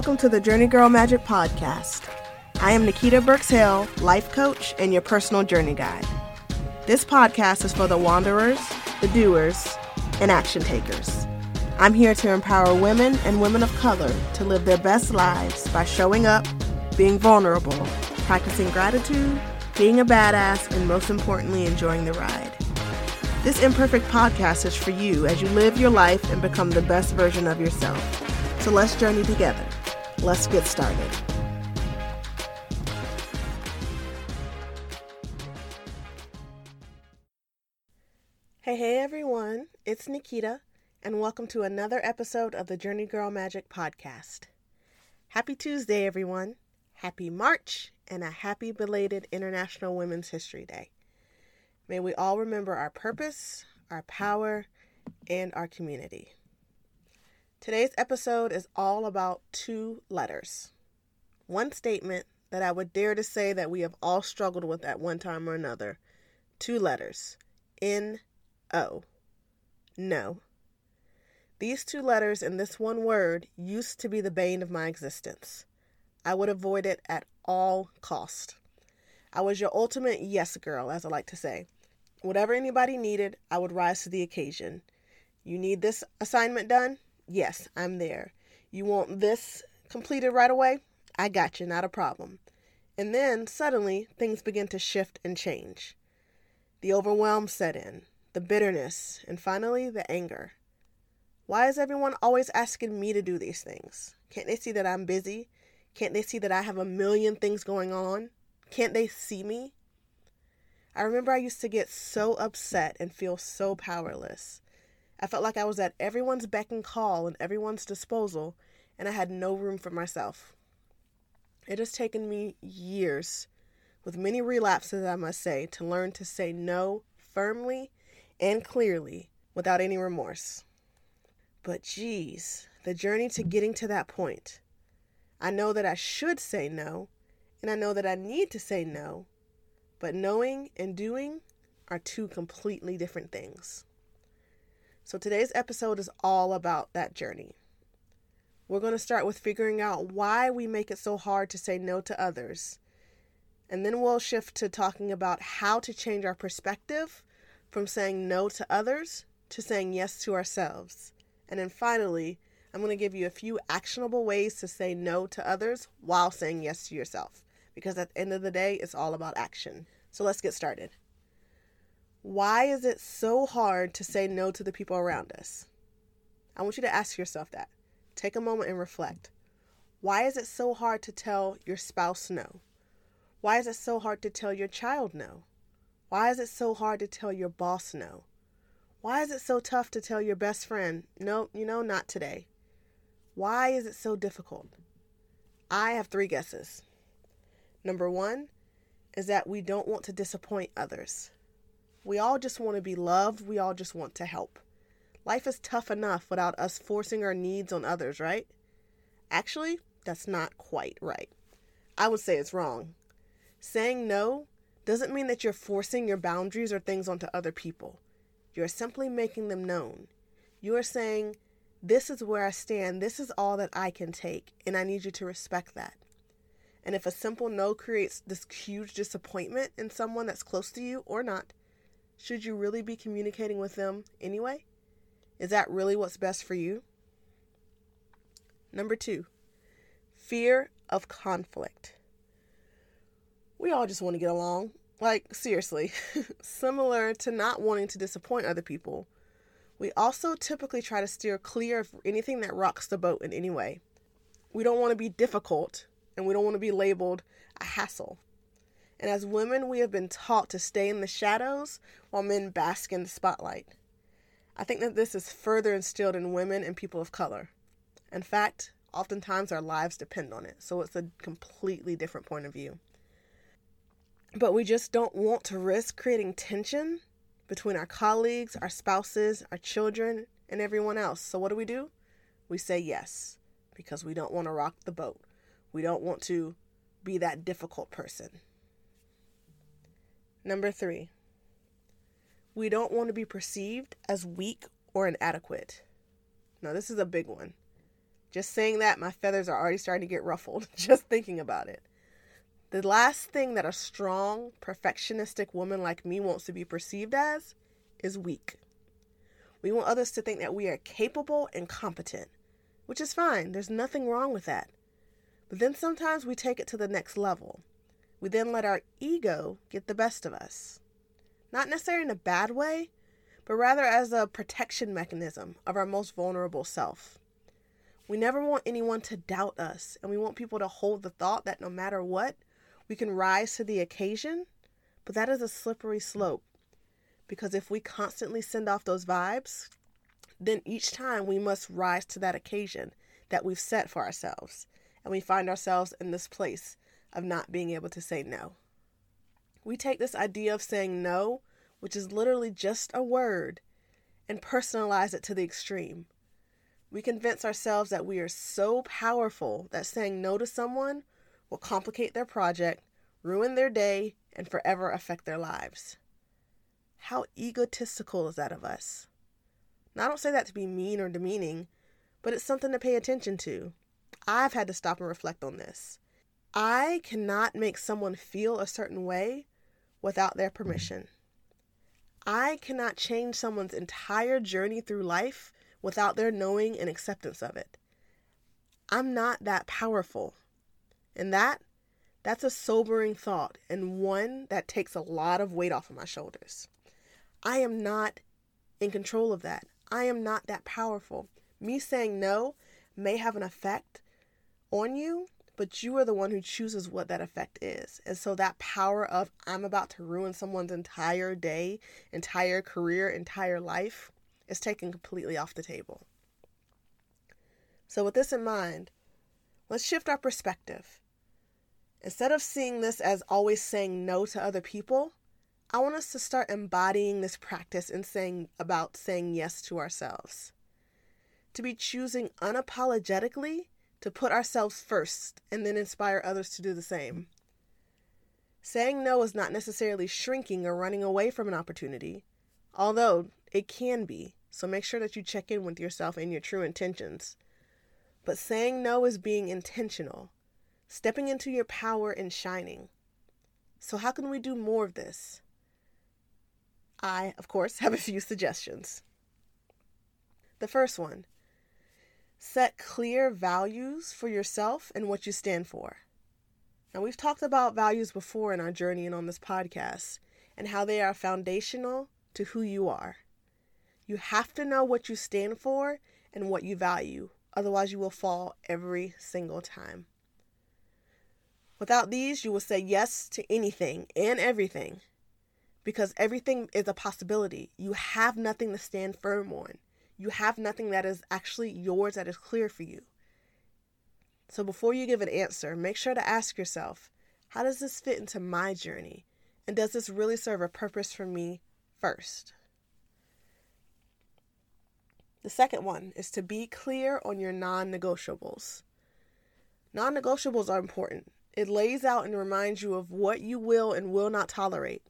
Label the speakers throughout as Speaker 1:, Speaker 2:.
Speaker 1: Welcome to the Journey Girl Magic Podcast. I am Nikita Burks Hill, life coach and your personal journey guide. This podcast is for the wanderers, the doers, and action takers. I'm here to empower women and women of color to live their best lives by showing up, being vulnerable, practicing gratitude, being a badass, and most importantly, enjoying the ride. This imperfect podcast is for you as you live your life and become the best version of yourself. So let's journey together. Let's get started. Hey, hey everyone, it's Nikita, and welcome to another episode of the Journey Girl Magic Podcast. Happy Tuesday, everyone. Happy March, and a happy belated International Women's History Day. May we all remember our purpose, our power, and our community. Today's episode is all about two letters. One statement that I would dare to say that we have all struggled with at one time or another. Two letters N O. No. These two letters and this one word used to be the bane of my existence. I would avoid it at all cost. I was your ultimate yes girl, as I like to say. Whatever anybody needed, I would rise to the occasion. You need this assignment done? Yes, I'm there. You want this completed right away? I got you, not a problem. And then suddenly things begin to shift and change. The overwhelm set in, the bitterness, and finally the anger. Why is everyone always asking me to do these things? Can't they see that I'm busy? Can't they see that I have a million things going on? Can't they see me? I remember I used to get so upset and feel so powerless. I felt like I was at everyone's beck and call and everyone's disposal, and I had no room for myself. It has taken me years, with many relapses, I must say, to learn to say no firmly and clearly without any remorse. But geez, the journey to getting to that point. I know that I should say no, and I know that I need to say no, but knowing and doing are two completely different things. So today's episode is all about that journey. We're going to start with figuring out why we make it so hard to say no to others. And then we'll shift to talking about how to change our perspective from saying no to others to saying yes to ourselves. And then finally, I'm going to give you a few actionable ways to say no to others while saying yes to yourself because at the end of the day, it's all about action. So let's get started. Why is it so hard to say no to the people around us? I want you to ask yourself that. Take a moment and reflect. Why is it so hard to tell your spouse no? Why is it so hard to tell your child no? Why is it so hard to tell your boss no? Why is it so tough to tell your best friend, no, you know, not today? Why is it so difficult? I have three guesses. Number one is that we don't want to disappoint others. We all just want to be loved, we all just want to help. Life is tough enough without us forcing our needs on others, right? Actually, that's not quite right. I would say it's wrong. Saying no doesn't mean that you're forcing your boundaries or things onto other people. You're simply making them known. You are saying, This is where I stand, this is all that I can take, and I need you to respect that. And if a simple no creates this huge disappointment in someone that's close to you or not, should you really be communicating with them anyway? Is that really what's best for you? Number two, fear of conflict. We all just want to get along. Like, seriously. Similar to not wanting to disappoint other people, we also typically try to steer clear of anything that rocks the boat in any way. We don't want to be difficult and we don't want to be labeled a hassle. And as women, we have been taught to stay in the shadows while men bask in the spotlight. I think that this is further instilled in women and people of color. In fact, oftentimes our lives depend on it, so it's a completely different point of view. But we just don't want to risk creating tension between our colleagues, our spouses, our children, and everyone else. So what do we do? We say yes because we don't want to rock the boat. We don't want to be that difficult person. Number three, we don't want to be perceived as weak or inadequate. Now, this is a big one. Just saying that, my feathers are already starting to get ruffled just thinking about it. The last thing that a strong, perfectionistic woman like me wants to be perceived as is weak. We want others to think that we are capable and competent, which is fine. There's nothing wrong with that. But then sometimes we take it to the next level. We then let our ego get the best of us. Not necessarily in a bad way, but rather as a protection mechanism of our most vulnerable self. We never want anyone to doubt us, and we want people to hold the thought that no matter what, we can rise to the occasion, but that is a slippery slope. Because if we constantly send off those vibes, then each time we must rise to that occasion that we've set for ourselves. And we find ourselves in this place of not being able to say no. We take this idea of saying no, which is literally just a word, and personalize it to the extreme. We convince ourselves that we are so powerful that saying no to someone will complicate their project, ruin their day, and forever affect their lives. How egotistical is that of us? Now, I don't say that to be mean or demeaning, but it's something to pay attention to. I've had to stop and reflect on this. I cannot make someone feel a certain way without their permission. I cannot change someone's entire journey through life without their knowing and acceptance of it. I'm not that powerful. And that that's a sobering thought and one that takes a lot of weight off of my shoulders. I am not in control of that. I am not that powerful. Me saying no may have an effect on you, but you are the one who chooses what that effect is. And so that power of I'm about to ruin someone's entire day, entire career, entire life is taken completely off the table. So, with this in mind, let's shift our perspective. Instead of seeing this as always saying no to other people, I want us to start embodying this practice and saying about saying yes to ourselves. To be choosing unapologetically to put ourselves first and then inspire others to do the same. Saying no is not necessarily shrinking or running away from an opportunity, although it can be, so make sure that you check in with yourself and your true intentions. But saying no is being intentional stepping into your power and shining. So, how can we do more of this? I, of course, have a few suggestions. The first one set clear values for yourself and what you stand for. Now, we've talked about values before in our journey and on this podcast, and how they are foundational to who you are. You have to know what you stand for and what you value, otherwise, you will fall every single time. Without these, you will say yes to anything and everything because everything is a possibility. You have nothing to stand firm on. You have nothing that is actually yours that is clear for you. So before you give an answer, make sure to ask yourself how does this fit into my journey? And does this really serve a purpose for me first? The second one is to be clear on your non negotiables. Non negotiables are important. It lays out and reminds you of what you will and will not tolerate.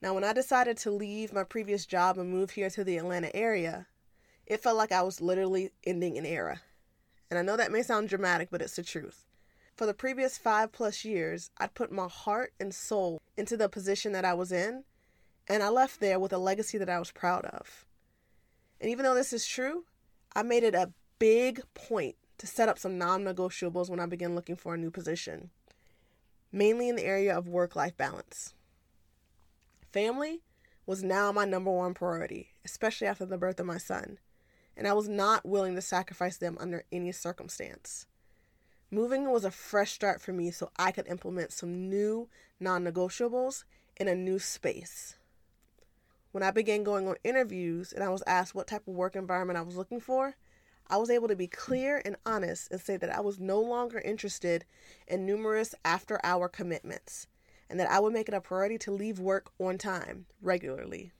Speaker 1: Now, when I decided to leave my previous job and move here to the Atlanta area, it felt like I was literally ending an era. And I know that may sound dramatic, but it's the truth. For the previous five plus years, I'd put my heart and soul into the position that I was in, and I left there with a legacy that I was proud of. And even though this is true, I made it a big point to set up some non negotiables when I began looking for a new position, mainly in the area of work life balance. Family was now my number one priority, especially after the birth of my son, and I was not willing to sacrifice them under any circumstance. Moving was a fresh start for me so I could implement some new non negotiables in a new space. When I began going on interviews and I was asked what type of work environment I was looking for, I was able to be clear and honest and say that I was no longer interested in numerous after hour commitments and that I would make it a priority to leave work on time regularly.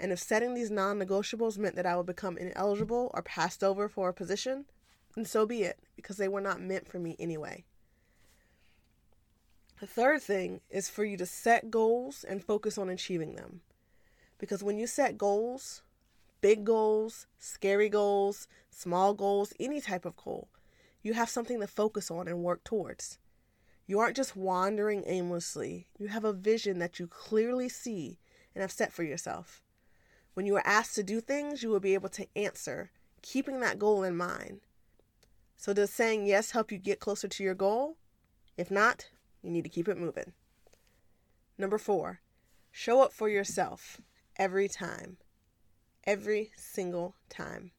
Speaker 1: And if setting these non negotiables meant that I would become ineligible or passed over for a position, then so be it, because they were not meant for me anyway. The third thing is for you to set goals and focus on achieving them. Because when you set goals, big goals, scary goals, small goals, any type of goal. You have something to focus on and work towards. You aren't just wandering aimlessly. You have a vision that you clearly see and have set for yourself. When you are asked to do things, you will be able to answer, keeping that goal in mind. So, does saying yes help you get closer to your goal? If not, you need to keep it moving. Number four, show up for yourself every time. Every single time.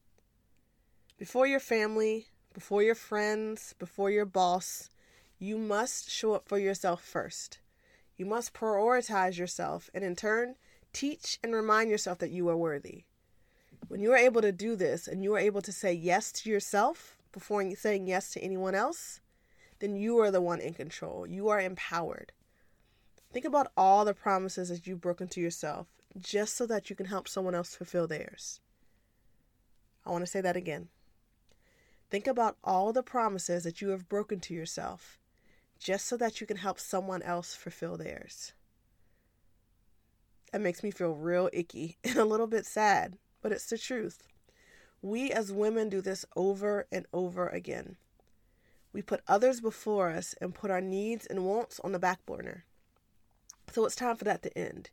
Speaker 1: Before your family, before your friends, before your boss, you must show up for yourself first. You must prioritize yourself and in turn teach and remind yourself that you are worthy. When you are able to do this and you are able to say yes to yourself before saying yes to anyone else, then you are the one in control. You are empowered. Think about all the promises that you've broken to yourself just so that you can help someone else fulfill theirs. I want to say that again. Think about all the promises that you have broken to yourself just so that you can help someone else fulfill theirs. That makes me feel real icky and a little bit sad, but it's the truth. We as women do this over and over again. We put others before us and put our needs and wants on the back burner. So it's time for that to end.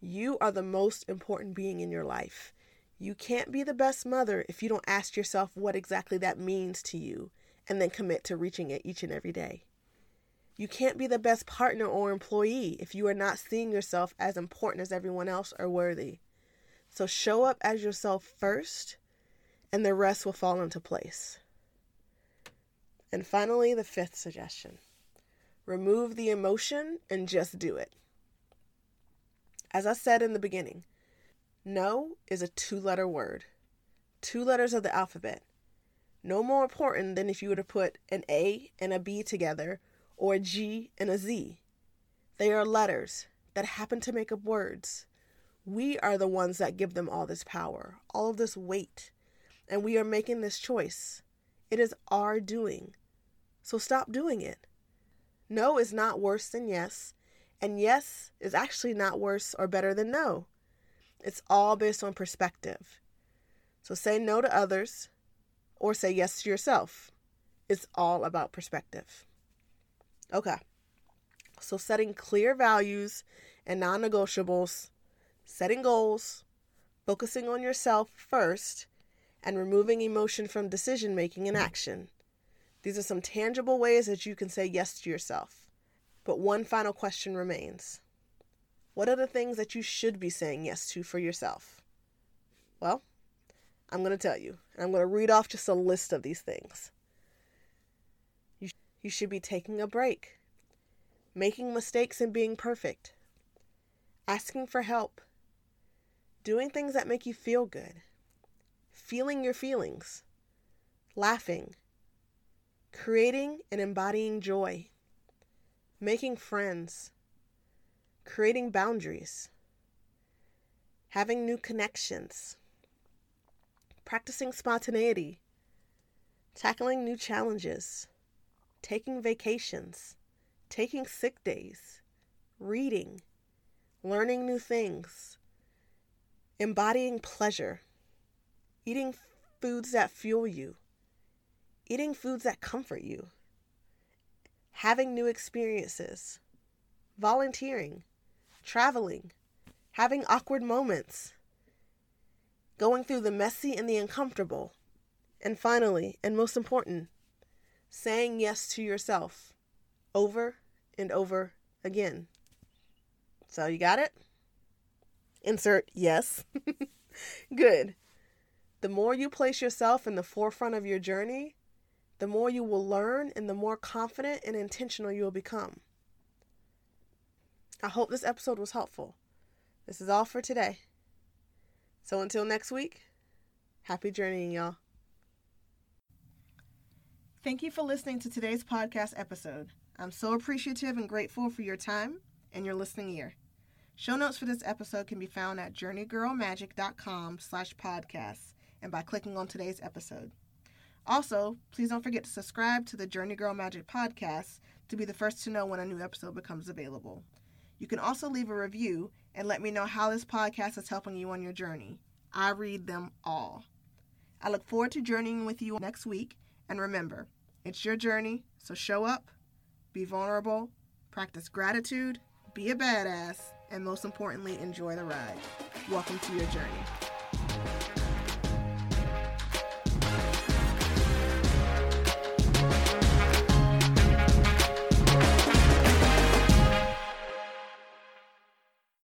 Speaker 1: You are the most important being in your life. You can't be the best mother if you don't ask yourself what exactly that means to you and then commit to reaching it each and every day. You can't be the best partner or employee if you are not seeing yourself as important as everyone else or worthy. So show up as yourself first, and the rest will fall into place. And finally, the fifth suggestion remove the emotion and just do it. As I said in the beginning, no is a two letter word, two letters of the alphabet. No more important than if you were to put an A and a B together or a G and a Z. They are letters that happen to make up words. We are the ones that give them all this power, all of this weight, and we are making this choice. It is our doing. So stop doing it. No is not worse than yes, and yes is actually not worse or better than no. It's all based on perspective. So say no to others or say yes to yourself. It's all about perspective. Okay. So setting clear values and non negotiables, setting goals, focusing on yourself first, and removing emotion from decision making and action. These are some tangible ways that you can say yes to yourself. But one final question remains What are the things that you should be saying yes to for yourself? Well, I'm going to tell you. and I'm going to read off just a list of these things. You should be taking a break, making mistakes and being perfect, asking for help, doing things that make you feel good, feeling your feelings, laughing, creating and embodying joy, making friends, creating boundaries, having new connections, practicing spontaneity, tackling new challenges taking vacations, taking sick days, reading, learning new things, embodying pleasure, eating foods that fuel you, eating foods that comfort you, having new experiences, volunteering, traveling, having awkward moments, going through the messy and the uncomfortable, and finally, and most important, saying yes to yourself over and over again. So, you got it? Insert yes. Good. The more you place yourself in the forefront of your journey, the more you will learn and the more confident and intentional you will become. I hope this episode was helpful. This is all for today. So until next week, happy journeying, y'all. Thank you for listening to today's podcast episode. I'm so appreciative and grateful for your time and your listening ear. Show notes for this episode can be found at journeygirlmagic.com slash podcasts and by clicking on today's episode. Also, please don't forget to subscribe to the Journey Girl Magic podcast to be the first to know when a new episode becomes available. You can also leave a review and let me know how this podcast is helping you on your journey. I read them all. I look forward to journeying with you next week. And remember, it's your journey, so show up, be vulnerable, practice gratitude, be a badass, and most importantly, enjoy the ride. Welcome to your journey.